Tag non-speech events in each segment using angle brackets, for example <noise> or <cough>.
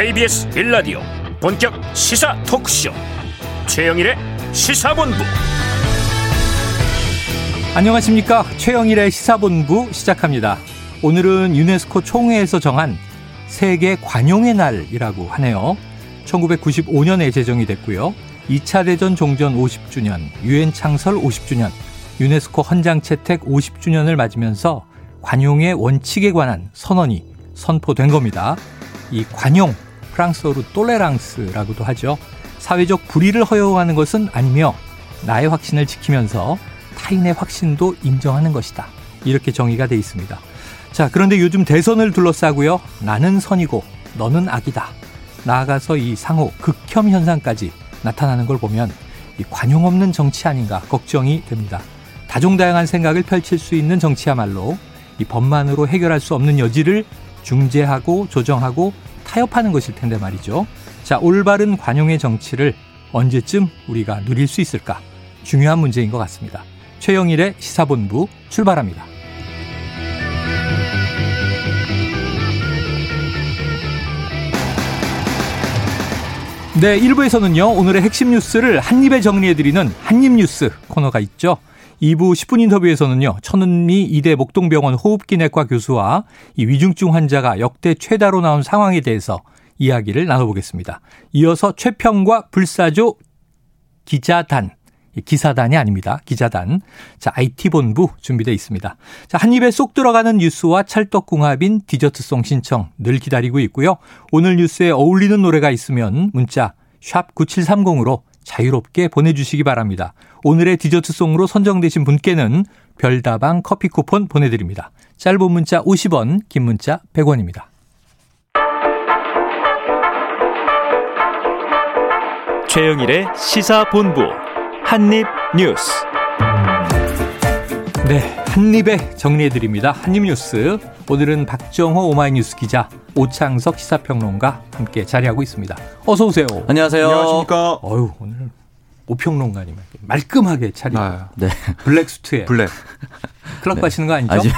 KBS 빌라디오 본격 시사 토크쇼. 최영일의 시사본부. 안녕하십니까? 최영일의 시사본부 시작합니다. 오늘은 유네스코 총회에서 정한 세계 관용의 날이라고 하네요. 1995년에 제정이 됐고요. 2차 대전 종전 50주년 유엔 창설 50주년 유네스코 헌장 채택 50주년을 맞으면서 관용의 원칙에 관한 선언이 선포된 겁니다. 이 관용, 프랑스어로 똘레랑스라고도 하죠. 사회적 불의를 허용하는 것은 아니며 나의 확신을 지키면서 타인의 확신도 인정하는 것이다. 이렇게 정의가 돼 있습니다. 자, 그런데 요즘 대선을 둘러싸고요. 나는 선이고 너는 악이다. 나아가서 이 상호 극혐 현상까지 나타나는 걸 보면 이 관용 없는 정치 아닌가 걱정이 됩니다. 다종다양한 생각을 펼칠 수 있는 정치야말로 이 법만으로 해결할 수 없는 여지를 중재하고 조정하고 타협하는 것일 텐데 말이죠. 자, 올바른 관용의 정치를 언제쯤 우리가 누릴 수 있을까? 중요한 문제인 것 같습니다. 최영일의 시사본부 출발합니다. 네, 1부에서는요, 오늘의 핵심 뉴스를 한입에 정리해드리는 한입뉴스 코너가 있죠. 2부 10분 인터뷰에서는요, 천은미 이대 목동병원 호흡기내과 교수와 이 위중증 환자가 역대 최다로 나온 상황에 대해서 이야기를 나눠보겠습니다. 이어서 최평과 불사조 기자단, 기사단이 아닙니다. 기자단. 자, IT본부 준비되어 있습니다. 자, 한 입에 쏙 들어가는 뉴스와 찰떡궁합인 디저트송 신청 늘 기다리고 있고요. 오늘 뉴스에 어울리는 노래가 있으면 문자 샵 9730으로 자유롭게 보내주시기 바랍니다. 오늘의 디저트송으로 선정되신 분께는 별다방 커피 쿠폰 보내드립니다. 짧은 문자 50원, 긴 문자 100원입니다. 최영일의 시사본부 한입뉴스 네, 한입에 정리해드립니다. 한입뉴스. 오늘은 박정호 오마이뉴스 기자, 오창석 시사평론가 함께 자리하고 있습니다. 어서 오세요. 안녕하세요. 안녕하십니까. 어유 오늘 오평론가님 말끔하게 차리고 아, 네. 블랙 수트에 블랙. 클럽 네. 가시는 거 아니죠? 아직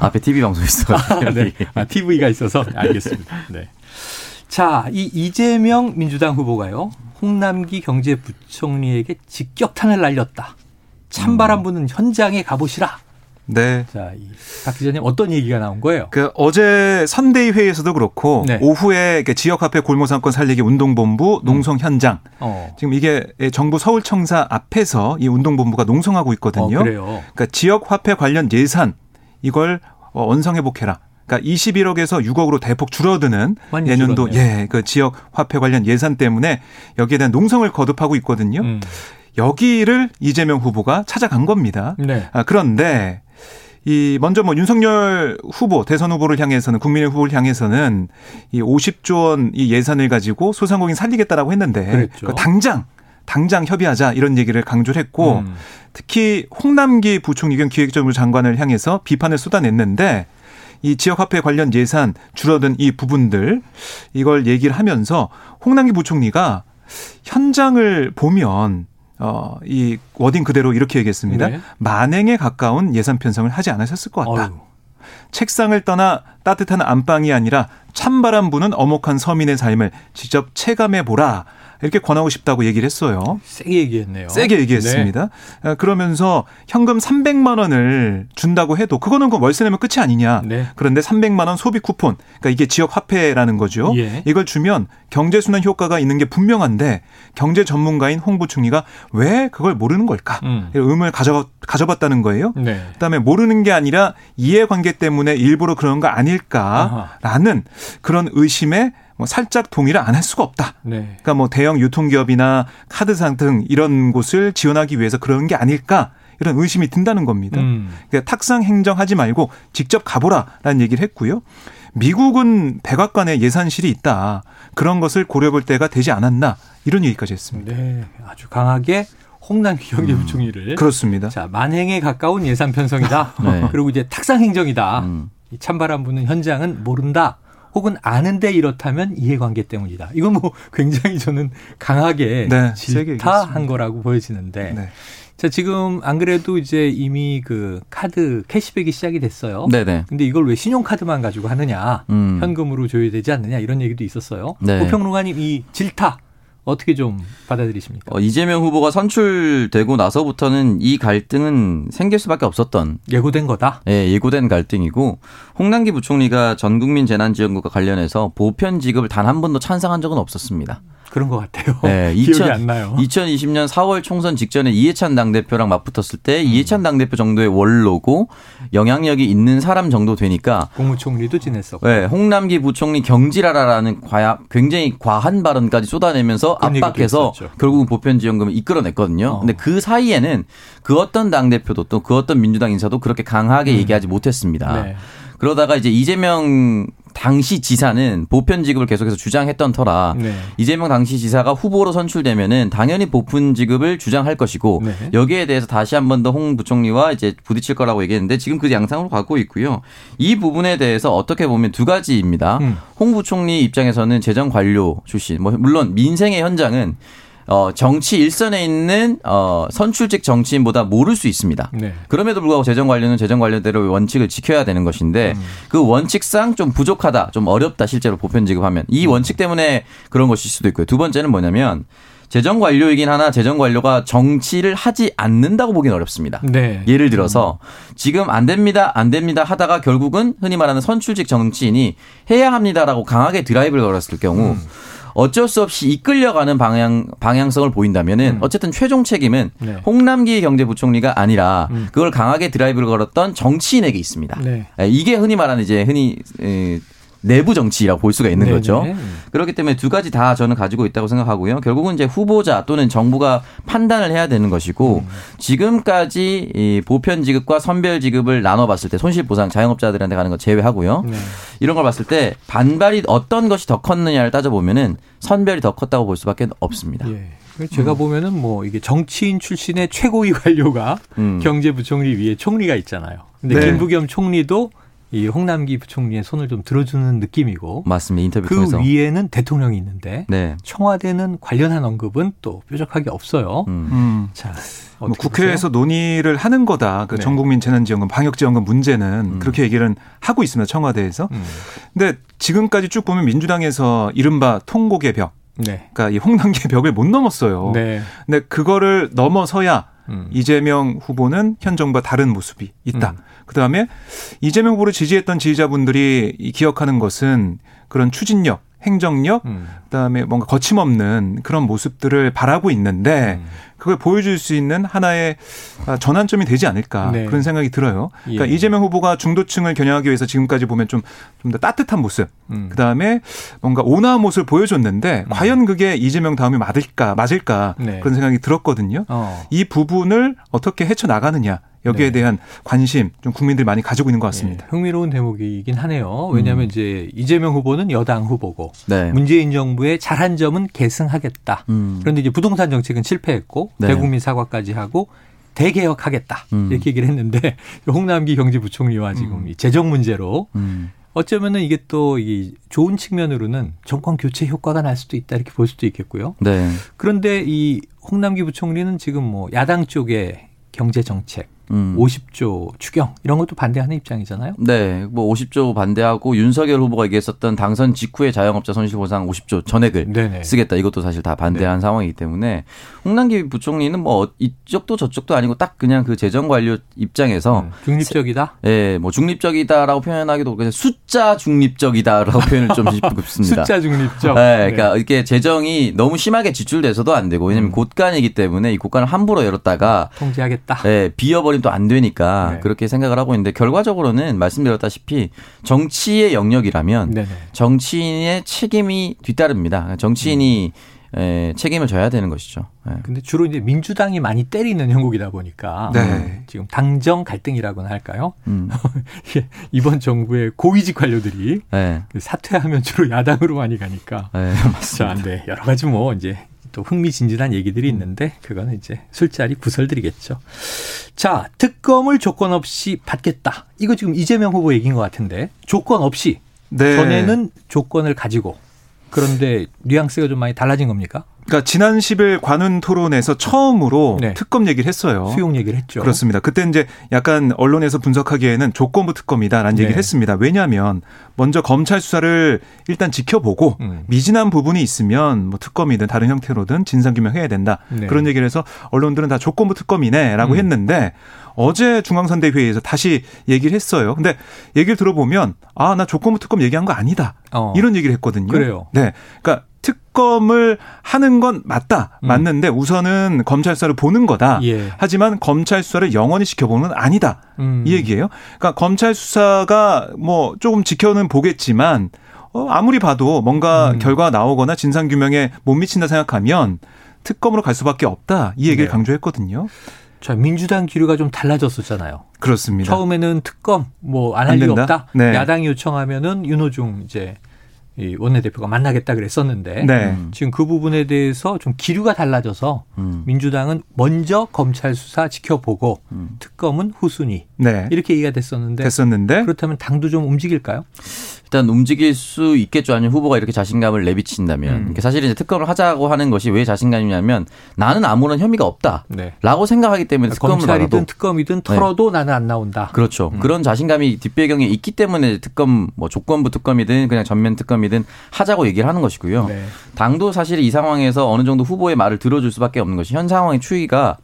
앞에 TV 방송 있어. 아, 네. 아, TV가 있어서 알겠습니다. 네. 자, 이 이재명 민주당 후보가요. 홍남기 경제부총리에게 직격탄을 날렸다. 찬바람 부는 현장에 가보시라. 네. 자, 이박 기자님 어떤 얘기가 나온 거예요? 그 어제 선대위 회의에서도 그렇고 네. 오후에 그 지역화폐 골모상권 살리기 운동본부 농성 현장 어. 지금 이게 정부 서울청사 앞에서 이 운동본부가 농성하고 있거든요. 어, 그래요. 그러니까 지역화폐 관련 예산 이걸 어, 원상 회복해라. 그러니까 21억에서 6억으로 대폭 줄어드는 내년도. 예, 그 지역 화폐 관련 예산 때문에 여기에 대한 농성을 거듭하고 있거든요. 음. 여기를 이재명 후보가 찾아간 겁니다. 네. 아, 그런데 이 먼저 뭐 윤석열 후보 대선 후보를 향해서는 국민의 후보를 향해서는 이 50조 원 이 예산을 가지고 소상공인 살리겠다라고 했는데 그랬죠. 그 당장 당장 협의하자 이런 얘기를 강조를 했고 음. 특히 홍남기 부총리 겸 기획재정부 장관을 향해서 비판을 쏟아냈는데 이 지역화폐 관련 예산 줄어든 이 부분들 이걸 얘기를 하면서 홍남기 부총리가 현장을 보면 어, 이 워딩 그대로 이렇게 얘기했습니다. 네. 만행에 가까운 예산 편성을 하지 않으셨을 것 같다. 어휴. 책상을 떠나 따뜻한 안방이 아니라 찬바람 부는 어목한 서민의 삶을 직접 체감해 보라. 이렇게 권하고 싶다고 얘기를 했어요. 세게 얘기했네요. 세게 얘기했습니다. 어, 그러면서 현금 300만 원을 준다고 해도 그거는 그 월세 내면 끝이 아니냐. 네. 그런데 300만 원 소비 쿠폰, 그러니까 이게 지역 화폐라는 거죠. 예. 이걸 주면 경제 순환 효과가 있는 게 분명한데 경제 전문가인 홍 부총리가 왜 그걸 모르는 걸까? 음. 의문을 가져 가져봤다는 거예요. 네. 그다음에 모르는 게 아니라 이해관계 때문에 일부러 그런 거 아닐까라는 그런 의심에 뭐 살짝 동의를 안 할 수가 없다. 네. 그러니까 뭐 대형 유통기업이나 카드상 등 이런 곳을 지원하기 위해서 그런 게 아닐까 이런 의심이 든다는 겁니다. 음. 그러니까 탁상 행정하지 말고 직접 가보라라는 얘기를 했고요. 미국은 백악관에 예산실이 있다. 그런 것을 고려볼 때가 되지 않았나 이런 얘기까지 했습니다. 네. 아주 강하게 홍남기 경제부총리를 그렇습니다. 자, 만행에 가까운 예산 편성이다. <laughs> 네. 그리고 이제 탁상 행정이다. 음. 이 찬바람 부는 현장은 모른다. 혹은 아는데 이렇다면 이해관계 때문이다. 이건 뭐 굉장히 저는 강하게 네, 질타한. 거라고 보여지는데 네. 자, 지금 안 그래도 이제 이미 그 카드 캐시백이 시작이 됐어요. 네네. 근데 이걸 왜 신용카드만 가지고 하느냐. 음. 현금으로 줘야 되지 않느냐. 이런 얘기도 있었어요. 네. 고평론가님 이 질타 어떻게 좀 받아들이십니까? 어, 이재명 후보가 선출되고 나서부터는 이 갈등은 생길 수밖에 없었던 예고된 거다. 예, 예고된 갈등이고 홍남기 부총리가 전국민 재난지원금과 관련해서 보편 지급을 단 한 번도 찬성한 적은 없었습니다. 그런 것 같아요. 네, <laughs> 기억이 2000안 나요. 2020년 4월 총선 직전에 이해찬 당대표랑 맞붙었을 때 이해찬 당대표 정도의 원로고 영향력이 있는 사람 정도 되니까 국무총리도 지냈었고. 네, 홍남기 부총리 경질하라라는 과, 굉장히 과한 발언까지 쏟아내면서 얘기도 압박해서. 결국은 보편 지원금을 이끌어냈거든요. 어. 근데 그 사이에는 그 어떤 당 대표도 또 그 어떤 민주당 인사도 그렇게 강하게 얘기하지 못했습니다. 네. 그러다가 이제 이재명 당시 지사는 보편 지급을 계속해서 주장했던 터라 네. 이재명 당시 지사가 후보로 선출되면은 당연히 보편 지급을 주장할 것이고 네. 여기에 대해서 다시 한 번 더 홍 부총리와 이제 부딪힐 거라고 얘기했는데 지금 그 양상으로 가고 있고요. 이 부분에 대해서 어떻게 보면 두 가지입니다. 음. 홍 부총리 입장에서는 재정 관료 출신, 뭐 물론 민생의 현장은 어 정치 일선에 있는 어 선출직 정치인보다 모를 수 있습니다. 네. 그럼에도 불구하고 재정 관료는 재정 관료대로 원칙을 지켜야 되는 것인데 음. 그 원칙상 좀 부족하다, 좀 어렵다 실제로 보편 지급하면 음. 이 원칙 때문에 그런 것일 수도 있고요. 두 번째는 뭐냐면 재정 관료이긴 하나 재정 관료가 정치를 하지 않는다고 보기는 어렵습니다. 네. 예를 들어서 지금 안 됩니다, 안 됩니다 하다가 결국은 흔히 말하는 선출직 정치인이 해야 합니다라고 강하게 드라이브를 걸었을 경우 음. 어쩔 수 없이 이끌려가는 방향 방향성을 보인다면은 어쨌든 최종 책임은 음. 네. 홍남기 경제부총리가 아니라 음. 그걸 강하게 드라이브를 걸었던 정치인에게 있습니다. 네. 예, 이게 흔히 말하는 이제 흔히 에, 내부 정치라고 볼 수가 있는 네네. 거죠. 그렇기 때문에 두 가지 다 저는 가지고 있다고 생각하고요. 결국은 이제 후보자 또는 정부가 판단을 해야 되는 것이고 음. 지금까지 이 보편 지급과 선별 지급을 나눠봤을 때 손실 보상 자영업자들한테 가는 거 제외하고요. 네. 이런 걸 봤을 때 반발이 어떤 것이 더 컸느냐를 따져보면은 선별이 더 컸다고 볼 수밖에 없습니다. 예. 제가 보면은 뭐 이게 정치인 출신의 최고위 관료가 음. 경제부총리 위에 총리가 있잖아요. 근데 네. 김부겸 총리도 이 홍남기 부총리의 손을 좀 들어주는 느낌이고 맞습니다. 인터뷰 그 통해서. 위에는 대통령이 있는데 네. 청와대는 관련한 언급은 또 뾰족하게 없어요. 음. 음. 자, 뭐 어떻게 국회에서 논의를 하는 거다. 그 네. 전국민 재난지원금, 방역지원금 문제는 음. 그렇게 얘기를 하고 있습니다. 청와대에서. 보세요? 음. 근데 지금까지 쭉 보면 민주당에서 이른바 통곡의 벽, 네. 그러니까 이 홍단계 <laughs> 벽을 못 넘었어요. 네. 근데 그거를 넘어서야 음. 이재명 후보는 현 정부와 다른 모습이 있다. 음. 그다음에 이재명 후보를 지지했던 지지자분들이 이 기억하는 것은 그런 추진력, 행정력, 음. 그다음에 뭔가 거침없는 그런 모습들을 바라고 있는데 음. 그걸 보여줄 수 있는 하나의 아, 전환점이 되지 않을까 네. 그런 생각이 들어요. 그러니까 예. 이재명 후보가 중도층을 겨냥하기 위해서 지금까지 보면 좀 좀 더 따뜻한 모습, 음. 그다음에 뭔가 온화한 모습을 보여줬는데 과연 그게 이재명 다음에 맞을까 맞을까 네. 그런 생각이 들었거든요. 어. 이 부분을 어떻게 헤쳐 나가느냐 여기에 네. 대한 관심 좀 국민들이 많이 가지고 있는 것 같습니다. 예, 흥미로운 대목이긴 하네요. 왜냐하면 음. 이제 이재명 후보는 여당 후보고 네. 문재인 정부의 잘한 점은 계승하겠다. 음. 그런데 이제 부동산 정책은 실패했고 네. 대국민 사과까지 하고 대개혁하겠다 음. 이렇게 얘기를 했는데 <laughs> 홍남기 경제부총리와 지금 이 재정 문제로 음. 어쩌면은 이게 또 이 좋은 측면으로는 정권 교체 효과가 날 수도 있다 이렇게 볼 수도 있겠고요. 네. 그런데 이 홍남기 부총리는 지금 뭐 야당 쪽의 경제 정책 음. 50조 추경 이런 것도 반대하는 입장이잖아요. 네, 뭐 50조 반대하고 윤석열 후보가 얘기했었던 당선 직후에 자영업자 손실보상 50조 전액을 네네. 쓰겠다 이것도 사실 다 반대한 상황이기 때문에 홍남기 부총리는 뭐 이쪽도 저쪽도 아니고 딱 그냥 그 재정 관료 입장에서 음, 중립적이다. 예, 뭐 중립적이다라고 표현하기도 그냥 숫자 중립적이다라고 표현을 좀 짓고 <laughs> 싶습니다. 숫자 중립적. 네, 그러니까 이렇게 재정이 너무 심하게 지출돼서도 안 되고 왜냐면 음. 곳간이기 때문에 이 곳간을 함부로 열었다가 통제하겠다. 예, 비어버리 면또안 되니까 네. 그렇게 생각을 하고 있는데 결과적으로는 말씀드렸다시피 정치의 영역이라면 네네. 정치인의 책임이 뒤따릅니다. 정치인이 에, 책임을 져야 되는 것이죠. 예. 근데 주로 이제 민주당이 많이 때리는 형국이다 보니까 네. 지금 당정 갈등이라고나 할까요? 음. 이게 <laughs> 이번 정부의 고위직 관료들이 예. 그 사퇴하면 주로 야당으로 많이 가니까 예, 자, 맞습니다. 네. 여러 가지 뭐 이제 또 흥미진진한 얘기들이 있는데 그거는 이제 술자리 구설들이겠죠. 자, 특검을 조건 없이 받겠다. 이거 지금 이재명 후보 얘기인 것 같은데 조건 없이 네. 전에는 조건을 가지고 그런데 뉘앙스가 좀 많이 달라진 겁니까? 그러니까 지난 10일 관훈 토론에서 처음으로 네. 특검 얘기를 했어요. 수용 얘기를 했죠. 그렇습니다. 그때 이제 약간 언론에서 분석하기에는 조건부 특검이다라는 네. 얘기를 했습니다. 왜냐하면 먼저 검찰 수사를 일단 지켜보고 음. 미진한 부분이 있으면 뭐 특검이든 다른 형태로든 진상규명해야 된다. 네. 그런 얘기를 해서 언론들은 다 조건부 특검이네라고 음. 했는데 어제 중앙선대 회의에서 다시 얘기를 했어요. 근데 얘기를 들어보면 아 나 조건부 특검 얘기한 거 아니다. 어. 이런 얘기를 했거든요. 그래요. 네. 그러니까 특검을 하는 건 맞다. 음. 맞는데 우선은 검찰 수사를 보는 거다. 예. 하지만 검찰 수사를 영원히 지켜보는 건 아니다. 음. 이 얘기예요. 그러니까 검찰 수사가 뭐 조금 지켜는 보겠지만 어, 아무리 봐도 뭔가 음. 결과가 나오거나 진상 규명에 못 미친다 생각하면 특검으로 갈 수밖에 없다. 이 얘기를 네. 강조했거든요. 자, 민주당 기류가 좀 달라졌었잖아요. 그렇습니다. 처음에는 특검 뭐 안할안 일? 없다. 네. 야당이 요청하면은 윤호중 이제 이 원내대표가 만나겠다 그랬었는데 네. 음. 지금 그 부분에 대해서 좀 기류가 달라져서 음. 민주당은 먼저 검찰 수사 지켜보고 음. 특검은 후순위 네. 이렇게 얘기가 됐었는데 됐었는데 그렇다면 당도 좀 움직일까요? 일단 움직일 수 있겠죠. 아니면 후보가 이렇게 자신감을 내비친다면. 음. 그러니까 사실 이제 특검을 하자고 하는 것이 왜 자신감이냐면 나는 아무런 혐의가 없다. 네. 라고 생각하기 때문에 특검을 검찰이든 받아도 특검이든 털어도 나는 안 나온다. 그렇죠. 음. 그런 자신감이 뒷배경에 있기 때문에 특검 뭐 조건부 특검이든 그냥 전면 특검이든 하자고 얘기를 하는 것이고요. 네. 당도 사실 이 상황에서 어느 정도 후보의 말을 들어줄 수밖에 없는 것이 현 상황의 추이가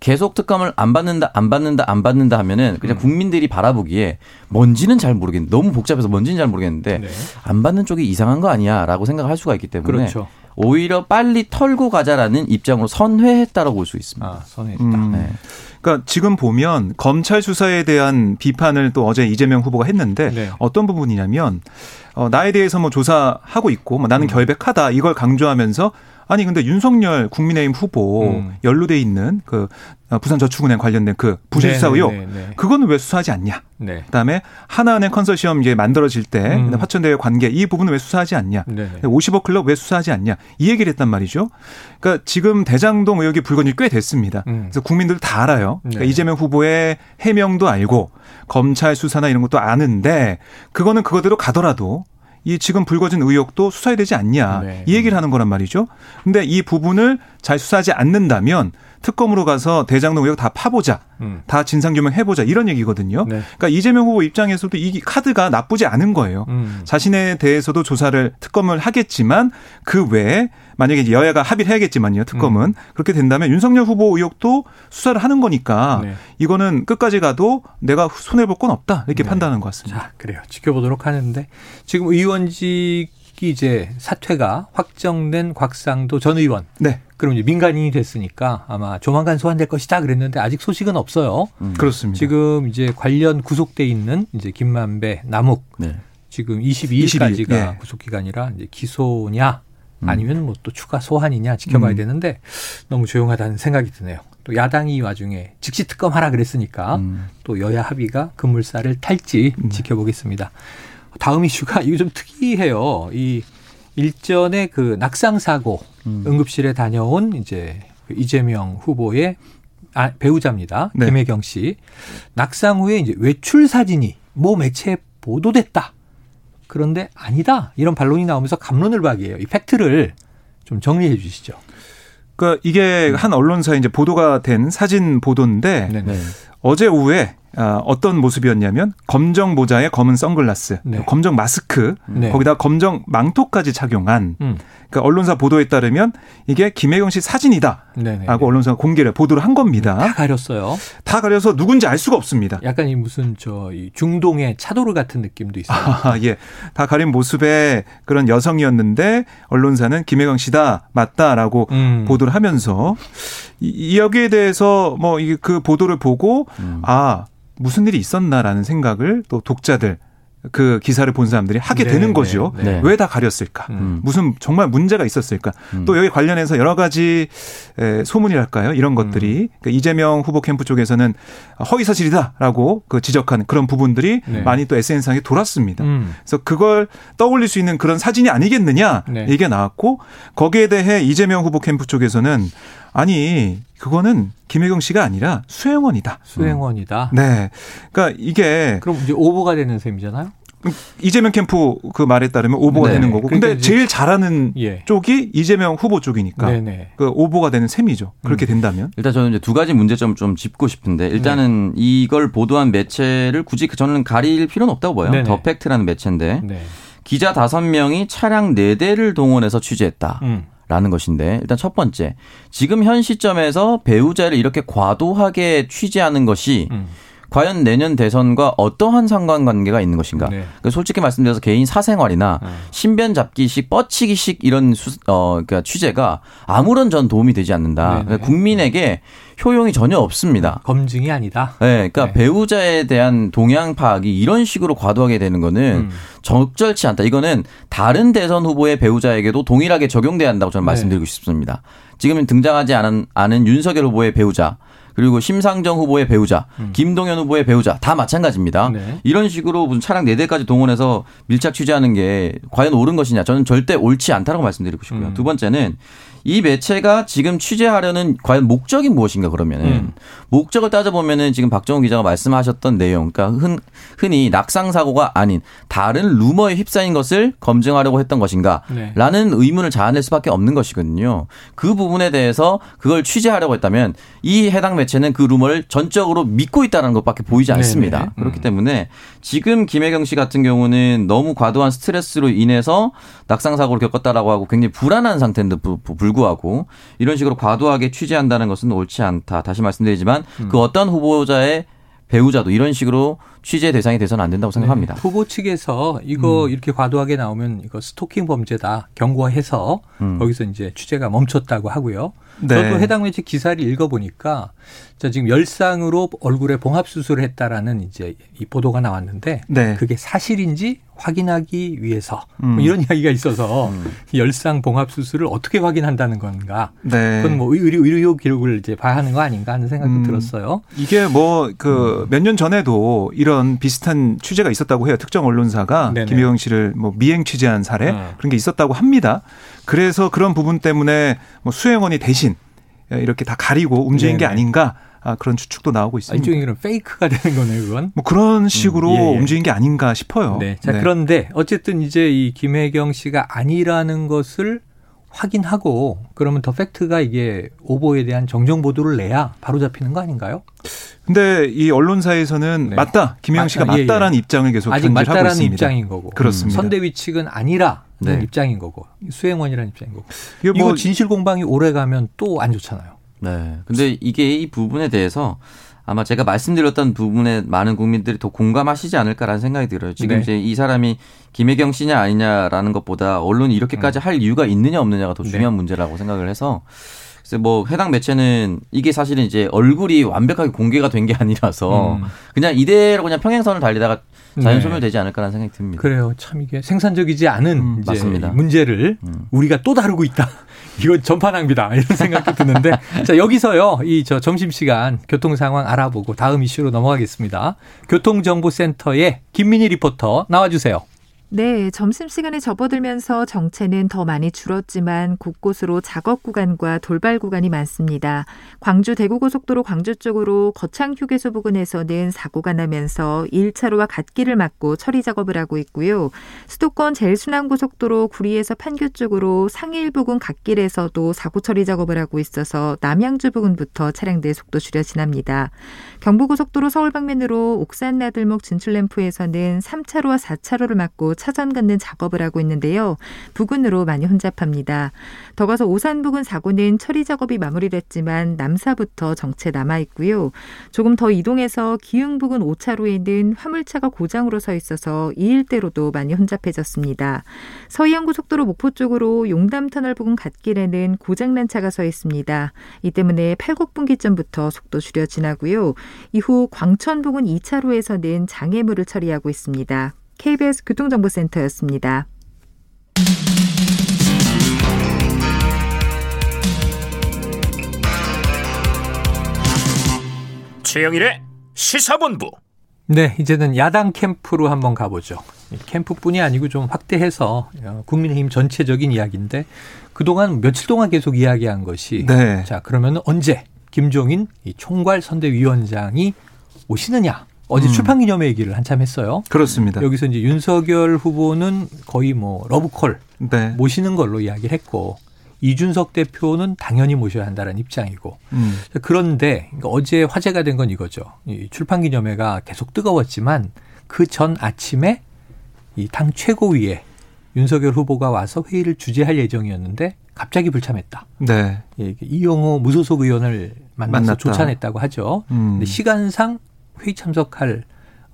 계속 특검을 안 받는다, 안 받는다, 안 받는다 하면은 그냥 음. 국민들이 바라보기에 뭔지는 잘 모르겠는데 너무 복잡해서 뭔지는 잘 모르겠는데 네. 안 받는 쪽이 이상한 거 아니야라고 생각할 수가 있기 때문에 그렇죠. 오히려 빨리 털고 가자라는 입장으로 선회했다라고 볼 수 있습니다. 아, 선회했다. 음. 네. 그러니까 지금 보면 검찰 수사에 대한 비판을 또 어제 이재명 후보가 했는데 네. 어떤 부분이냐면 어, 나에 대해서 뭐 조사하고 있고 뭐 나는 음. 결백하다 이걸 강조하면서 아니 근데 윤석열 국민의힘 후보 음. 연루돼 있는 그 어, 부산저축은행 관련된 그 부실 수사 네, 의혹 네, 네. 그거는 왜 수사하지 않냐? 네. 그다음에 하나은행 컨소시엄 이제 만들어질 때 음. 화천대유 관계 이 부분은 왜 수사하지 않냐? 네. 네. 50억 클럽 왜 수사하지 않냐? 이 얘기를 했단 말이죠. 그러니까 지금 대장동 의혹이 불거진 꽤 됐습니다. 음. 그래서 국민들 다 알아요. 그러니까 네. 이재명 후보의 해명도 알고 검찰 수사나 이런 것도 아는데 그거는 그거대로 가더라도 이 지금 불거진 의혹도 수사해야 되지 않냐 네. 이 얘기를 하는 거란 말이죠. 근데 이 부분을 잘 수사하지 않는다면 특검으로 가서 대장동 의혹 다 파보자. 음. 다 진상규명 해보자 이런 얘기거든요. 네. 그러니까 이재명 후보 입장에서도 이 카드가 나쁘지 않은 거예요. 음. 자신에 대해서도 조사를 특검을 하겠지만 그 외에 만약에 여야가 합의를 해야겠지만요. 특검은 음. 그렇게 된다면 윤석열 후보 의혹도 수사를 하는 거니까 네. 이거는 끝까지 가도 내가 손해 볼 건 없다 이렇게 네. 판단하는 것 같습니다. 자, 그래요. 지켜보도록 하는데 지금 의원직이 이제 사퇴가 확정된 곽상도 전 의원. 네, 그럼 이제 민간인이 됐으니까 아마 조만간 소환될 것이다 그랬는데 아직 소식은 없어요. 음. 그렇습니다. 지금 이제 관련 구속돼 있는 이제 김만배, 남욱 네. 지금 22일까지가 22일, 예. 구속 기간이라 이제 기소냐 음. 아니면 뭐 또 추가 소환이냐 지켜봐야 음. 되는데 너무 조용하다는 생각이 드네요. 또 야당이 이 와중에 즉시 특검하라 그랬으니까 음. 또 여야 합의가 급물살을 탈지 음. 지켜보겠습니다. 다음 이슈가 이거 좀 특이해요. 이 일전에 그 낙상 사고 음. 응급실에 다녀온 이제 그 이재명 후보의 아, 배우자입니다. 네. 김혜경 씨. 낙상 후에 이제 외출 사진이 모 매체에 보도됐다. 그런데 아니다. 이런 반론이 나오면서 감론을 박이에요. 이 팩트를 좀 정리해 주시죠. 그러니까 이게 한 언론사에 이제 보도가 된 사진 보도인데 네. 네. 어제 오후에 아, 어떤 모습이었냐면 검정 모자에 검은 선글라스, 네. 검정 마스크, 네. 거기다 검정 망토까지 착용한 음. 그러니까 언론사 보도에 따르면 이게 김혜경 씨 사진이다. 네네. 라고 언론사가 공개를 보도를 한다 겁니다. 가렸어요. 다 가려서 누군지 알 수가 없습니다. 약간 이 무슨 저이 중동의 차도르 같은 느낌도 있어요. <laughs> 아, 예. 다 가린 모습의 그런 여성이었는데 언론사는 김혜경 씨다 맞다라고 음. 보도를 하면서 이, 이 여기에 대해서 뭐 그 보도를 보고 음. 아 무슨 일이 있었나라는 생각을 또 독자들 그 기사를 본 사람들이 하게 네, 되는 거죠. 네, 네. 왜다 가렸을까? 음. 무슨 정말 문제가 있었을까? 음. 또 여기 관련해서 여러 가지 에, 소문이랄까요? 이런 것들이 그러니까 이재명 후보 캠프 쪽에서는 허위 사실이다라고 그 지적하는 그런 부분들이 네. 많이 또 SNS상에 돌았습니다. 음. 그래서 그걸 떠올릴 수 있는 그런 사진이 아니겠느냐 네. 얘기가 나왔고 거기에 대해 이재명 후보 캠프 쪽에서는 아니 그거는 김혜경 씨가 아니라 수행원이다. 수행원이다. 네, 그러니까 이게 그럼 이제 오보가 되는 셈이잖아요. 이재명 캠프 그 말에 따르면 오보가 네. 되는 거고. 근데 그러니까 이제- 제일 잘하는 예. 쪽이 이재명 후보 쪽이니까 네네. 그 오보가 되는 셈이죠. 그렇게 음. 된다면. 일단 저는 이제 두 가지 문제점을 좀 짚고 싶은데 일단은 이걸 보도한 매체를 굳이 저는 가릴 필요는 없다고 봐요. 네네. 더 팩트라는 매체인데 네. 기자 다섯 명이 차량 네 대를 동원해서 취재했다. 음. 라는 것인데 일단 첫 번째 지금 현 시점에서 배우자를 이렇게 과도하게 취재하는 것이 음. 과연 내년 대선과 어떠한 상관관계가 있는 것인가? 네. 그 솔직히 말씀드려서 개인 사생활이나 음. 신변 잡기식, 뻗치기식 이런 수, 어, 그러니까 취재가 아무런 전 도움이 되지 않는다. 네네. 그러니까 국민에게 효용이 전혀 없습니다. 검증이 아니다. 네, 그러니까 네. 배우자에 대한 동향 파악이 이런 식으로 과도하게 되는 거는 음. 적절치 않다. 이거는 다른 대선 후보의 배우자에게도 동일하게 적용돼야 한다고 저는 네. 말씀드리고 싶습니다. 지금 등장하지 않은, 않은 윤석열 후보의 배우자, 그리고 심상정 후보의 배우자, 김동연 후보의 배우자 다 마찬가지입니다. 음. 네. 이런 식으로 무슨 차량 4대까지 동원해서 밀착 취재하는 게 과연 옳은 것이냐? 저는 절대 옳지 않다고 말씀드리고 싶고요. 음. 두 번째는 이 매체가 지금 취재하려는 과연 목적이 무엇인가 그러면은 음. 목적을 따져보면은 지금 박정우 기자가 말씀하셨던 내용, 그러니까 흔, 흔히 낙상 사고가 아닌 다른 루머에 휩싸인 것을 검증하려고 했던 것인가? 네. 라는 의문을 자아낼 수밖에 없는 것이거든요. 그 부분에 대해서 그걸 취재하려고 했다면 이 해당 매체는 그 루머를 전적으로 믿고 있다는 것밖에 보이지 않습니다. 네네. 그렇기 때문에 지금 김혜경 씨 같은 경우는 너무 과도한 스트레스로 인해서 낙상 사고를 겪었다라고 하고 굉장히 불안한 상태인데 불구하고 이런 식으로 과도하게 취재한다는 것은 옳지 않다. 다시 말씀드리지만 그 어떤 후보자의 배우자도 이런 식으로 취재 대상이 돼서는 안 된다고 생각합니다. 네. 후보 측에서 이거 음. 이렇게 과도하게 나오면 이거 스토킹 범죄다 경고해서 음. 거기서 이제 취재가 멈췄다고 하고요. 네. 저도 해당 매체 기사를 읽어보니까 자 지금 열상으로 얼굴에 봉합 수술을 했다라는 이제 이 보도가 나왔는데 네. 그게 사실인지 확인하기 위해서 음. 뭐 이런 이야기가 있어서 음. 이 열상 봉합 수술을 어떻게 확인한다는 건가? 네. 그건 뭐 의료, 의료 기록을 이제 봐야 하는 거 아닌가 하는 생각도 음. 들었어요. 이게 뭐 음. 그몇 년 전에도 이런 비슷한 취재가 있었다고 해요. 특정 언론사가. 김혜경 씨를 뭐 미행 취재한 사례 네. 그런 게 있었다고 합니다. 그래서 그런 부분 때문에 뭐 수행원이 대신 이렇게 다 가리고 움직인 게 네네. 아닌가 아, 그런 추측도 나오고 아, 있습니다. 일종의 그런 페이크가 되는 거네요, 그건. 뭐 그런 식으로 음, 예, 예. 움직인 게 아닌가 싶어요. 네. 자, 그런데 어쨌든 이제 이 김혜경 씨가 아니라는 것을 확인하고 그러면 더 팩트가 이게 오보에 대한 정정 보도를 내야 바로 잡히는 거 아닌가요? 근데 이 언론사에서는 네. 맞다. 김혜경 씨가 맞- 아, 예, 맞다라는 예. 입장을 계속 아직 맞다라는. 입장인 거고. 그렇습니다. 선대위 측은 아니라는 네. 입장인 거고. 수행원이라는 입장인 거고. 이거 뭐 진실 공방이 오래 가면 또 안 좋잖아요. 네. 근데 이게 이 부분에 대해서 아마 제가 말씀드렸던 부분에 많은 국민들이 더 공감하시지 않을까라는 생각이 들어요. 지금 네. 이제 이 사람이 김혜경 씨냐 아니냐라는 것보다 언론이 이렇게까지 음. 할 이유가 있느냐 없느냐가 더 네. 중요한 문제라고 생각을 해서 그래서 뭐 해당 매체는 이게 사실은 이제 얼굴이 완벽하게 공개가 된 게 아니라서 음. 그냥 이대로 그냥 평행선을 달리다가 자연 네. 소멸되지 않을까라는 생각이 듭니다. 그래요. 참 이게 생산적이지 않은 음, 맞습니다. 문제를 음. 우리가 또 다루고 있다. <laughs> 이건 전파 낭비다. 이런 생각도 드는데 <laughs> 자 여기서요 이 저 점심 시간 교통 상황 알아보고 다음 이슈로 넘어가겠습니다. 교통 정보 센터의 김민희 리포터 나와 주세요. 네, 점심시간에 접어들면서 정체는 더 많이 줄었지만 곳곳으로 작업 구간과 돌발 구간이 많습니다. 광주 대구고속도로 광주 쪽으로 거창 휴게소 부근에서는 사고가 나면서 1차로와 갓길을 막고 처리 작업을 하고 있고요. 수도권 제일순환고속도로 구리에서 판교 쪽으로 상일 부근 갓길에서도 사고 처리 작업을 하고 있어서 남양주 부근부터 차량들 속도 줄여 지납니다. 경부고속도로 서울 방면으로 옥산 나들목 진출램프에서는 3차로와 4차로를 막고 차선 걷는 작업을 하고 있는데요. 부근으로 많이 혼잡합니다. 더 가서 오산 부근 사고는 처리 작업이 마무리됐지만 남사부터 정체 남아 있고요. 조금 더 이동해서 기흥 부근 5차로에는 화물차가 고장으로 서 있어서 이 일대로도 많이 혼잡해졌습니다. 서해안고속도로 목포 쪽으로 용담터널 부근 갓길에는 고장난 차가 서 있습니다. 이 때문에 팔곡분기점부터 속도 줄여 지나고요. 이후 광천 부근 2차로에서는 장애물을 처리하고 있습니다. KBS 교통정보센터였습니다. 최영일의 시사본부. 네, 이제는 야당 캠프로 한번 가보죠. 이 캠프뿐이 아니고 좀 확대해서 어, 국민의힘 전체적인 이야기인데 그동안 며칠 동안 계속 이야기한 것이 네. 자 그러면 언제 김종인 이 총괄 선대위원장이 오시느냐 어제 음. 출판 기념회 얘기를 한참 했어요. 그렇습니다. 여기서 이제 윤석열 후보는 거의 뭐 러브콜 네. 모시는 걸로 이야기를 했고 이준석 대표는 당연히 모셔야 한다는 입장이고 음. 그런데 그러니까 어제 화제가 된 건 이거죠. 이 출판 기념회가 계속 뜨거웠지만 그 전 아침에 이 당 최고위에 윤석열 후보가 와서 회의를 주재할 예정이었는데 갑자기 불참했다. 네. 예, 이영호 무소속 의원을 만나서 만났다. 조찬했다고 하죠. 음. 근데 시간상 회의 참석할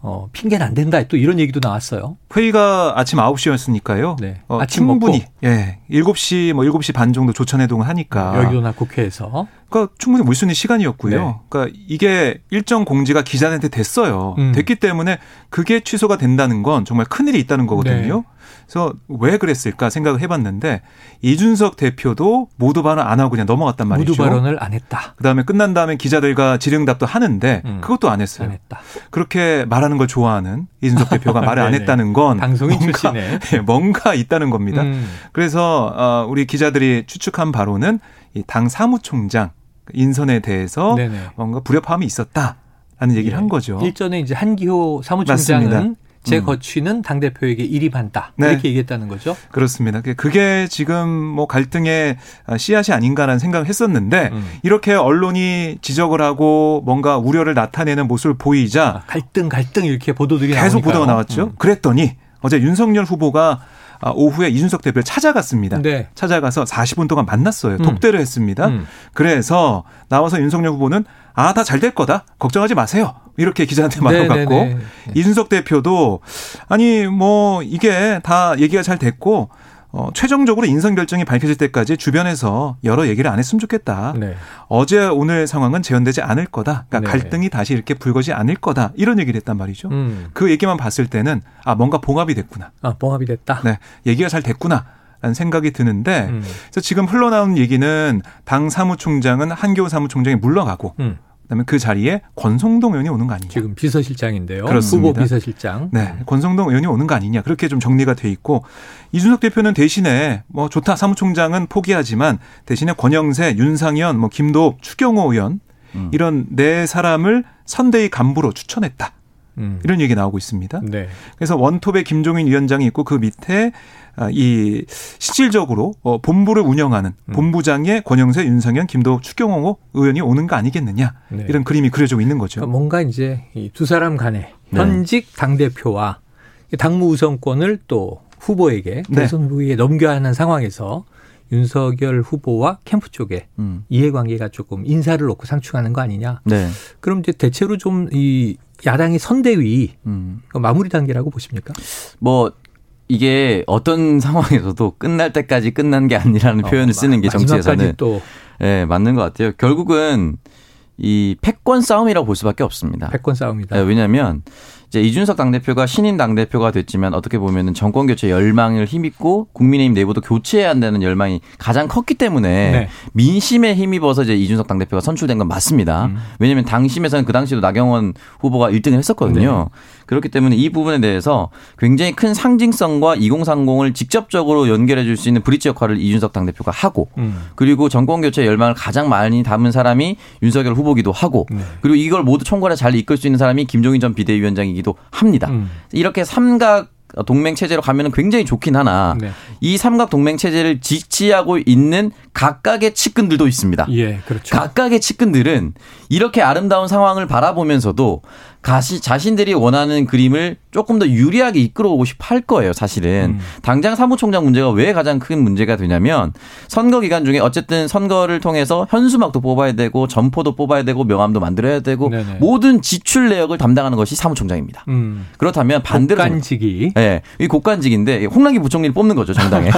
어, 핑계는 안 된다. 또 이런 얘기도 나왔어요. 회의가 아침 9시였으니까요. 네. 어, 아침 충분히 먹고. 예. 7시 뭐 7시 반 정도 조천해동을 하니까 여의도나 국회에서. 그러니까 충분히 물수 있는 시간이었고요. 네. 그러니까 이게 일정 공지가 기자한테 됐어요. 음. 됐기 때문에 그게 취소가 된다는 건 정말 큰일이 있다는 거거든요. 네. 그래서 왜 그랬을까 생각을 해봤는데 이준석 대표도 모두 발언 안 하고 그냥 넘어갔단 말이죠. 모두 발언을 안 했다. 그다음에 끝난 다음에 기자들과 질의응답도 하는데 음. 그것도 안 했어요. 안 했다. 그렇게 말하는 걸 좋아하는 이준석 대표가 말을 안 네네. <laughs> 했다는 건 방송인 뭔가, 출신에. 예, <laughs> 뭔가 있다는 겁니다. 음. 그래서 어, 우리 기자들이 추측한 바로는 이당 사무총장 인선에 대해서 네네. 뭔가 불협화음이 있었다 라는 얘기를 예. 한 거죠. 일전에 이제 한기호 사무총장은 맞습니다. 제 음. 거취는 당 대표에게 일입한다 네. 이렇게 얘기했다는 거죠. 그렇습니다. 그게 지금 뭐 갈등의 씨앗이 아닌가라는 생각을 했었는데 음. 이렇게 언론이 지적을 하고 뭔가 우려를 나타내는 모습을 보이자 아, 갈등 갈등 이렇게 보도들이 계속 나오니까요. 보도가 나왔죠. 음. 그랬더니 어제 윤석열 후보가 아, 오후에 이준석 대표를 찾아갔습니다. 네. 찾아가서 40분 동안 만났어요. 음. 독대를 했습니다. 음. 그래서 나와서 윤석열 후보는 아, 다 잘 될 거다. 걱정하지 마세요. 이렇게 기자한테 말을 네, 갖고 네, 네. 이준석 대표도 아니 뭐 이게 다 얘기가 잘 됐고 어, 최종적으로 인선 결정이 밝혀질 때까지 주변에서 여러 얘기를 안 했으면 좋겠다. 네. 어제 오늘 상황은 재현되지 않을 거다. 그러니까 네. 갈등이 다시 이렇게 불거지 않을 거다. 이런 얘기를 했단 말이죠. 음. 그 얘기만 봤을 때는 아 뭔가 봉합이 됐구나. 아, 봉합이 됐다. 네, 얘기가 잘 됐구나. 라는 생각이 드는데 음. 그래서 지금 흘러나온 얘기는 당 사무총장은 한교우 사무총장이 물러가고 음. 그다음에 그 자리에 권성동 의원이 오는 거 아니냐. 지금 비서실장인데요. 그렇습니다. 후보 비서실장. 네, 권성동 의원이 오는 거 아니냐. 그렇게 좀 정리가 돼 있고 이준석 대표는 대신에 뭐 좋다 사무총장은 포기하지만 대신에 권영세, 윤상현, 뭐 김도읍, 추경호 의원 음. 이런 네 사람을 선대위 간부로 추천했다. 음. 이런 얘기 나오고 있습니다. 네. 그래서 원톱에 김종인 위원장이 있고 그 밑에 아, 이 실질적으로 어, 본부를 운영하는 음. 본부장의 권영세, 윤상현, 김도욱, 추경호 의원이 오는 거 아니겠느냐 네. 이런 그림이 그려지고 있는 거죠. 그러니까 뭔가 이제 이 두 사람 간에 네. 현직 당 대표와 당무 우선권을 또 후보에게 네. 대선 후보에 넘겨야 하는 상황에서 윤석열 후보와 캠프 쪽에 음. 이해관계가 조금 인사를 놓고 상충하는 거 아니냐. 네. 그럼 이제 대체로 좀 이 야당의 선대위 음. 그 마무리 단계라고 보십니까? 뭐 이게 어떤 상황에서도 끝날 때까지 끝난 게 아니라는 표현을 쓰는 게 어, 정치에서는 또 예, 맞는 것 같아요. 결국은 이 패권 싸움이라고 볼 수밖에 없습니다. 패권 싸움이다. 예, 왜냐하면 이제 이준석 당대표가 신인 당대표가 됐지만 어떻게 보면은 정권 교체 열망을 힘입고 국민의힘 내부도 교체해야 한다는 열망이 가장 컸기 때문에 네. 민심에 힘입어서 이제 이준석 당대표가 선출된 건 맞습니다. 음. 왜냐하면 당심에서는 그 당시도 나경원 후보가 1등을 했었거든요. 네. 그렇기 때문에 이 부분에 대해서 굉장히 큰 상징성과 2030을 직접적으로 연결해 줄 수 있는 브릿지 역할을 이준석 당대표가 하고 음. 그리고 정권 교체 열망을 가장 많이 담은 사람이 윤석열 후보기도 하고 네. 그리고 이걸 모두 총괄에 잘 이끌 수 있는 사람이 김종인 전 비대위원장이기도 합니다. 음. 이렇게 삼각 동맹 체제로 가면은 굉장히 좋긴 하나 네. 이 삼각 동맹 체제를 지지하고 있는 각각의 측근들도 있습니다. 예, 그렇죠. 각각의 측근들은 이렇게 아름다운 상황을 바라보면서도 가시 자신들이 원하는 그림을 조금 더 유리하게 이끌어오고 싶어 할 거예요, 사실은. 음. 당장 사무총장 문제가 왜 가장 큰 문제가 되냐면 선거 기간 중에 어쨌든 선거를 통해서 현수막도 뽑아야 되고 점포도 뽑아야 되고 명함도 만들어야 되고 네네. 모든 지출 내역을 담당하는 것이 사무총장입니다. 음. 그렇다면 반대로 간직이 예, 이 곡간직인데 홍남기 부총리를 뽑는 거죠, 정당에.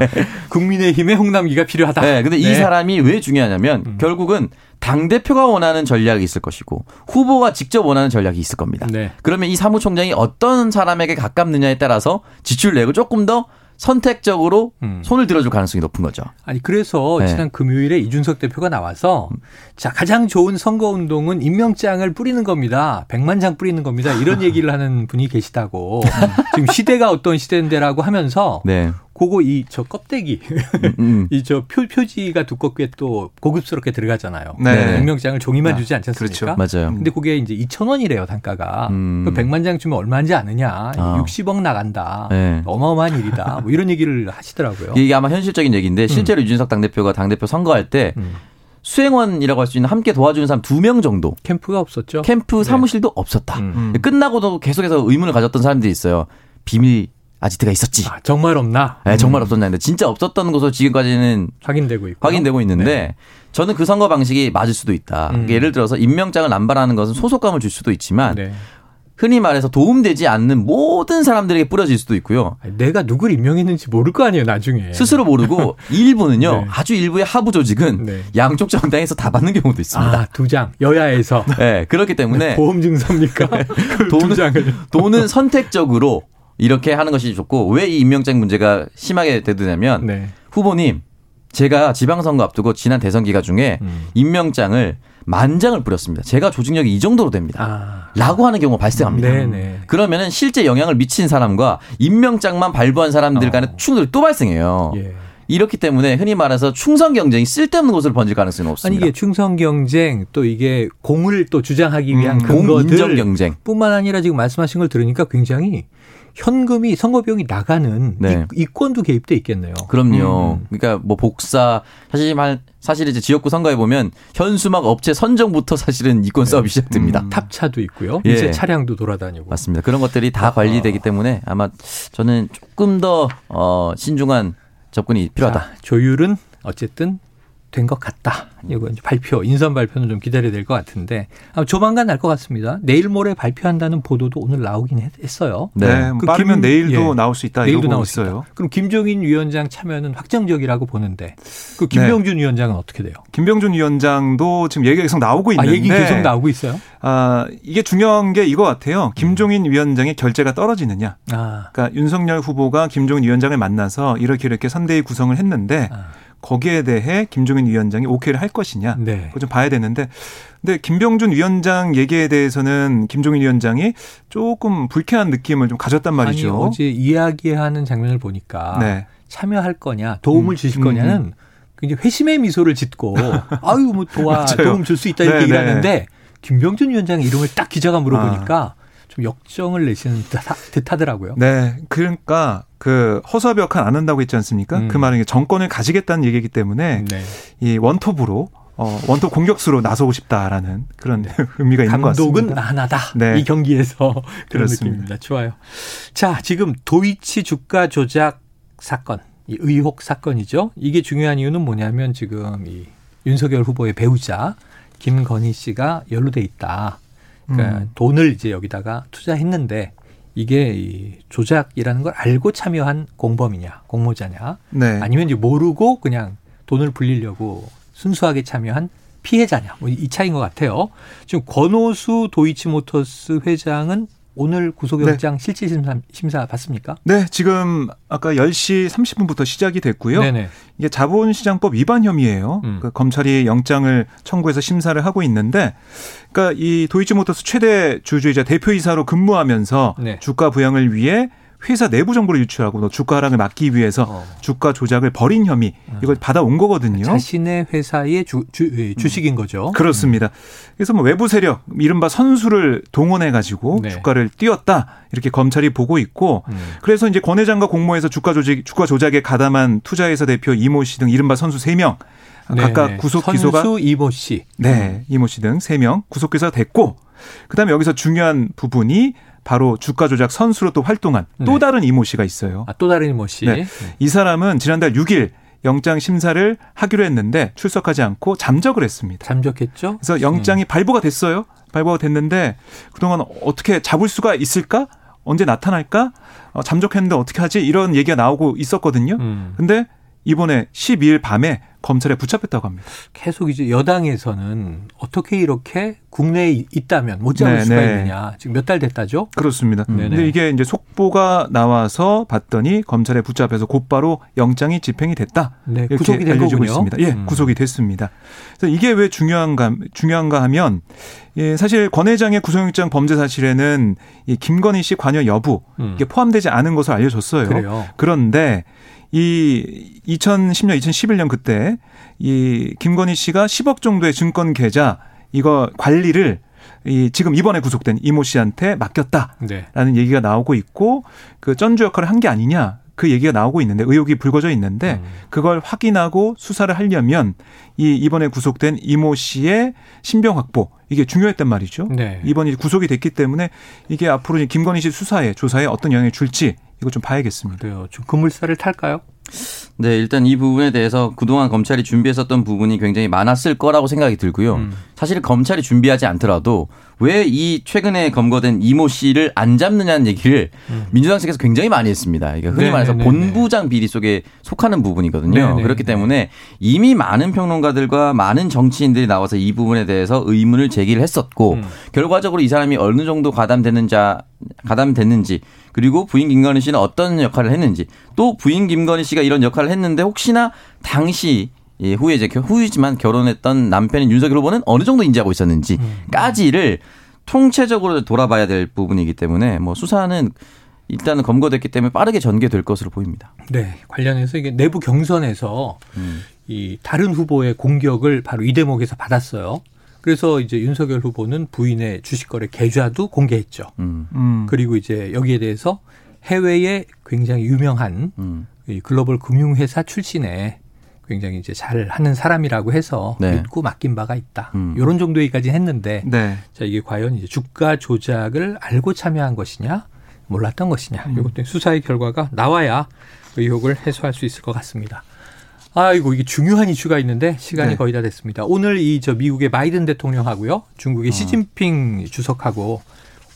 <laughs> 국민의힘의 홍남기가 필요하다. 네, 근데 이 네. 사람이 왜 중요하냐면 음. 결국은 당 대표가 원하는 전략이 있을 것이고 후보가 직접 원하는 전략이 있을 겁니다. 네. 그러면 이 사무총장이 어떤 사람에게 가깝느냐에 따라서 지출 내역을 조금 더 선택적으로 음. 손을 들어줄 가능성이 높은 거죠. 아니 그래서 네. 지난 금요일에 이준석 대표가 나와서 자 가장 좋은 선거 운동은 임명장을 뿌리는 겁니다. 백만 장 뿌리는 겁니다. 이런 <laughs> 얘기를 하는 분이 계시다고 지금 시대가 어떤 시대인데라고 하면서 네. 그거 이 저 껍데기 음. <laughs> 이저 표지가 두껍게 또 고급스럽게 들어가잖아요. 네. 임명장을 종이만 아, 주지 않지 않습니까? 그렇죠. 맞아요. 근데 그게 이제 2,000원이래요, 단가가. 음. 그 100만 장 주면 얼마인지 아느냐. 아. 60억 나간다. 네. 어마어마한 일이다. 뭐 이런 얘기를 하시더라고요. 이게 아마 현실적인 얘기인데 실제로 이준석 당 대표가 당 대표 선거할 때 음. 수행원이라고 할 수 있는 함께 도와주는 사람 두 명 정도 캠프가 없었죠. 캠프 네. 사무실도 없었다. 음. 음. 끝나고도 계속해서 의문을 가졌던 사람들이 있어요. 비밀 아지트가 있었지. 아, 정말 없나? 네, 정말 없었나 했는데 진짜 없었던 것으로 지금까지는 확인되고 있고. 확인되고 있는데 저는 그 선거 방식이 맞을 수도 있다. 네. 음. 예를 들어서 임명장을 남발하는 것은 소속감을 줄 수도 있지만 네. 흔히 말해서 도움되지 않는 모든 사람들에게 뿌려질 수도 있고요. 내가 누굴 임명했는지 모를 거 아니에요, 나중에. 스스로 모르고 <laughs> 일부는요. 네. 아주 일부의 하부 조직은 네. 양쪽 정당에서 다 받는 경우도 있습니다. 아, 두 장. 여야에서. 네, 그렇기 때문에 보험 증서입니까? <laughs> 그두 돈은- 장을. 돈은 선택적으로 이렇게 하는 것이 좋고 왜 이 임명장 문제가 심하게 되느냐면 네. 후보님 제가 지방선거 앞두고 지난 대선 기간 중에 음. 임명장을 만 장을 뿌렸습니다. 제가 조직력이 이 정도로 됩니다. 아. 라고 하는 경우가 발생합니다. 네네. 그러면은 실제 영향을 미친 사람과 임명장만 발부한 사람들 간의 어. 충돌이 또 발생해요. 예. 이렇기 때문에 흔히 말해서 충성 경쟁이 쓸데없는 곳을 번질 가능성이 아니 없습니다. 이게 충성 경쟁 또 이게 공을 또 주장하기 위한 음, 공 근거들 인정 경쟁. 뿐만 아니라 지금 말씀하신 걸 들으니까 굉장히 현금이 선거 비용이 나가는 네. 이, 이권도 개입돼 있겠네요. 그럼요. 음. 그러니까 뭐 복사 사실 말 사실 이제 지역구 선거에 보면 현수막 업체 선정부터 <laughs> 사실은 이권 싸움이 시작됩니다. 음. 탑차도 있고요. 예. 이제 차량도 돌아다니고. 맞습니다. 그런 것들이 다 관리되기 때문에 아마 저는 조금 더 어, 신중한 접근이 필요하다. 자, 조율은 어쨌든 된 것 같다. 이거 이제 발표, 인선 발표는 좀 기다려야 될 것 같은데 아마 조만간 날 것 같습니다. 내일 모레 발표한다는 보도도 오늘 나오긴 했- 했어요. 네, 그 빠르면 김- 내일도 예. 나올 수 있다 내일도 나올 수 있어요. 있다. 그럼 김종인 위원장 참여는 확정적이라고 보는데 네. 그 김병준 위원장은 어떻게 돼요? 김병준 위원장도 지금 얘기가 계속 나오고 아, 있는데 얘기 계속 나오고 있어요? 아, 이게 중요한 게 이거 같아요. 김종인 위원장의 결재가 떨어지느냐. 아, 그러니까 윤석열 후보가 김종인 위원장을 만나서 이렇게 이렇게 선대위 구성을 했는데 아. 거기에 대해 김종인 위원장이 오케이를 할 것이냐. 네. 그거 좀 봐야 되는데 근데 김병준 위원장 얘기에 대해서는 김종인 위원장이 조금 불쾌한 느낌을 좀 가졌단 아니 말이죠. 어제 이야기하는 장면을 보니까 네. 참여할 거냐, 도움을 음, 주실 음, 거냐는 굉장히 회심의 미소를 짓고 <laughs> 아유 뭐 도와. 도움 줄 수 있다 이렇게 네, 얘기를 네. 하는데 김병준 위원장의 이름을 딱 기자가 물어보니까 좀 역정을 내시는 듯하- 듯하더라고요. 네. 그러니까 그 허수아비역한 안 한다고 했지 않습니까? 음. 그 말은 정권을 가지겠다는 얘기겠기 때문에 네. 이 원톱으로 어, 원톱 공격수로 나서고 싶다라는 그런 <laughs> 의미가 있는 것 감독은 같습니다. 하나다. 네. 이 경기에서 <laughs> 그런 그렇습니다. 느낌입니다. 좋아요. 자, 지금 도이치 주가 조작 사건, 이 의혹 사건이죠. 이게 중요한 이유는 뭐냐면 지금 이 윤석열 후보의 배우자 김건희 씨가 연루돼 있다. 그러니까 음. 돈을 이제 여기다가 투자했는데 이게 이 조작이라는 걸 알고 참여한 공범이냐, 공모자냐, 네. 아니면 이제 모르고 그냥 돈을 불리려고 순수하게 참여한 피해자냐, 뭐 이 차이인 것 같아요. 지금 권오수 도이치모터스 회장은 오늘 구속영장 실질 심사, 심사 받습니까? 네, 지금 아까 10시 30분부터 시작이 됐고요. 네네. 이게 자본시장법 위반 혐의예요. 음. 그 검찰이 영장을 청구해서 심사를 하고 있는데, 그러니까 이 도이치모터스 최대 주주이자 대표이사로 근무하면서 네. 주가 부양을 위해 회사 내부 정보를 유출하고 또 주가 하락을 막기 위해서 어. 주가 조작을 벌인 혐의 이걸 받아온 거거든요. 자신의 회사의 주, 주, 예, 주식인 거죠. 그렇습니다. 그래서 뭐 외부 세력, 이른바 선수를 동원해 가지고 네. 주가를 띄웠다 이렇게 검찰이 보고 있고, 음. 그래서 이제 권 회장과 공모해서 주가 조직, 주가 조작에 가담한 투자회사 대표 이모 씨 등 이른바 선수 3명 각각 네네. 구속 기소가 선수 이모 씨. 네 이모 씨 등 3명 구속 기소가 됐고, 그다음에 여기서 중요한 부분이 바로 주가 조작 선수로 또 활동한 또 네. 다른 이모 씨가 있어요. 아, 또 다른 이모 씨. 네. 이 사람은 지난달 6일 영장 심사를 하기로 했는데 출석하지 않고 잠적을 했습니다. 잠적했죠? 그래서 영장이 발부가 됐어요. 발부가 됐는데 그동안 어떻게 잡을 수가 있을까? 언제 나타날까? 어, 잠적했는데 어떻게 하지? 이런 얘기가 나오고 있었거든요. 음. 근데 이번에 12일 밤에 검찰에 붙잡혔다고 합니다. 계속 이제 여당에서는 어떻게 이렇게 국내에 있다면 못 잡을 네, 수가 네. 있느냐. 지금 몇 달 됐다죠? 그렇습니다. 음. 네네. 근데 이게 이제 속보가 나와서 봤더니 검찰에 붙잡혀서 곧바로 영장이 집행이 됐다. 네, 이렇게 구속이 된 알려지고 거군요. 있습니다. 예, 음. 구속이 됐습니다. 그래서 이게 왜 중요한가 중요한가 하면 예, 사실 권 회장의 구속영장 범죄 사실에는 이 김건희 씨 관여 여부 음. 이게 포함되지 않은 것으로 알려졌어요. 그래요. 그런데 이 2010년, 2011년 그때 이 김건희 씨가 10억 정도의 증권 계좌 이거 관리를 이 지금 이번에 구속된 이모 씨한테 맡겼다. 네. 라는 얘기가 나오고 있고 그 전주 역할을 한 게 아니냐 그 얘기가 나오고 있는데 의혹이 불거져 있는데 음. 그걸 확인하고 수사를 하려면 이 이번에 구속된 이모 씨의 신병 확보 이게 중요했단 말이죠. 네. 이번이 구속이 됐기 때문에 이게 앞으로 김건희 씨 수사에 조사에 어떤 영향을 줄지 이거 좀 봐야겠습니다. 그래요. 좀 그물살을 탈까요? 네, 일단 이 부분에 대해서 그동안 검찰이 준비했었던 부분이 굉장히 많았을 거라고 생각이 들고요. 음. 사실 검찰이 준비하지 않더라도 왜 이 최근에 검거된 이모 씨를 안 잡느냐는 얘기를 민주당 측에서 굉장히 많이 했습니다. 이게 흔히 음. 네, 말해서 네, 네, 본부장 비리 속에 속하는 부분이거든요. 네, 네, 그렇기 네. 때문에 이미 많은 평론가들과 많은 정치인들이 나와서 이 부분에 대해서 의문을 제기를 했었고 음. 결과적으로 이 사람이 어느 정도 가담되는 자 가담됐는지 그리고 부인 김건희 씨는 어떤 역할을 했는지 또 부인 김건희 씨가 이런 역할을 했는데 혹시나 당시 예, 후에 이제 겨- 후이지만 결혼했던 남편인 윤석열 후보는 어느 정도 인지하고 있었는지까지를 통체적으로 돌아봐야 될 부분이기 때문에 뭐 수사는 일단은 검거됐기 때문에 빠르게 전개될 것으로 보입니다. 네. 관련해서 이게 내부 경선에서 음. 이 다른 후보의 공격을 바로 이 대목에서 받았어요. 그래서 이제 윤석열 후보는 부인의 주식거래 계좌도 공개했죠. 음. 음. 그리고 이제 여기에 대해서 해외에 굉장히 유명한 음. 이 글로벌 금융회사 출신의 굉장히 이제 잘 하는 사람이라고 해서 네. 믿고 맡긴 바가 있다. 음. 이런 정도 얘기까지 했는데 네. 자 이게 과연 이제 주가 조작을 알고 참여한 것이냐 몰랐던 것이냐 음. 이것도 수사의 결과가 나와야 의혹을 해소할 수 있을 것 같습니다. 아이고 이게 중요한 이슈가 있는데 시간이 네. 거의 다 됐습니다. 오늘 이 저 미국의 바이든 대통령하고요, 중국의 어. 시진핑 주석하고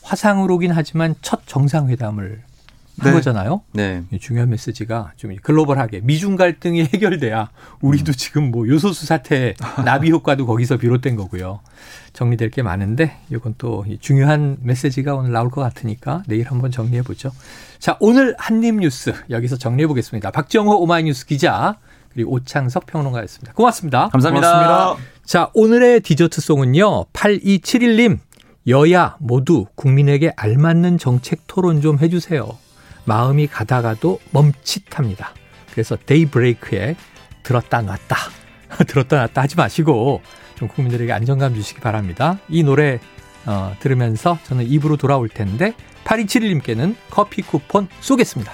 화상으로긴 하지만 첫 정상회담을 한 네. 거잖아요. 네. 이 중요한 메시지가 좀 글로벌하게 미중 갈등이 해결돼야 우리도 지금 뭐 요소수 사태 <laughs> 나비 효과도 거기서 비롯된 거고요. 정리될 게 많은데 이건 또이 중요한 메시지가 오늘 나올 것 같으니까 내일 한번 정리해 보죠. 자, 오늘 한입 뉴스 여기서 정리해 보겠습니다. 박정호 오마이뉴스 기자 그리고 오창석 평론가였습니다. 고맙습니다. 감사합니다. 고맙습니다. 자, 오늘의 디저트송은요. 8271님. 여야 모두 국민에게 알맞는 정책 토론 좀 해주세요. 마음이 가다가도 멈칫합니다. 그래서 데이브레이크에 들었다 놨다. <laughs> 들었다 놨다 하지 마시고 좀 국민들에게 안정감 주시기 바랍니다. 이 노래 어, 들으면서 저는 입으로 돌아올 텐데 8271님께는 커피 쿠폰 쏘겠습니다.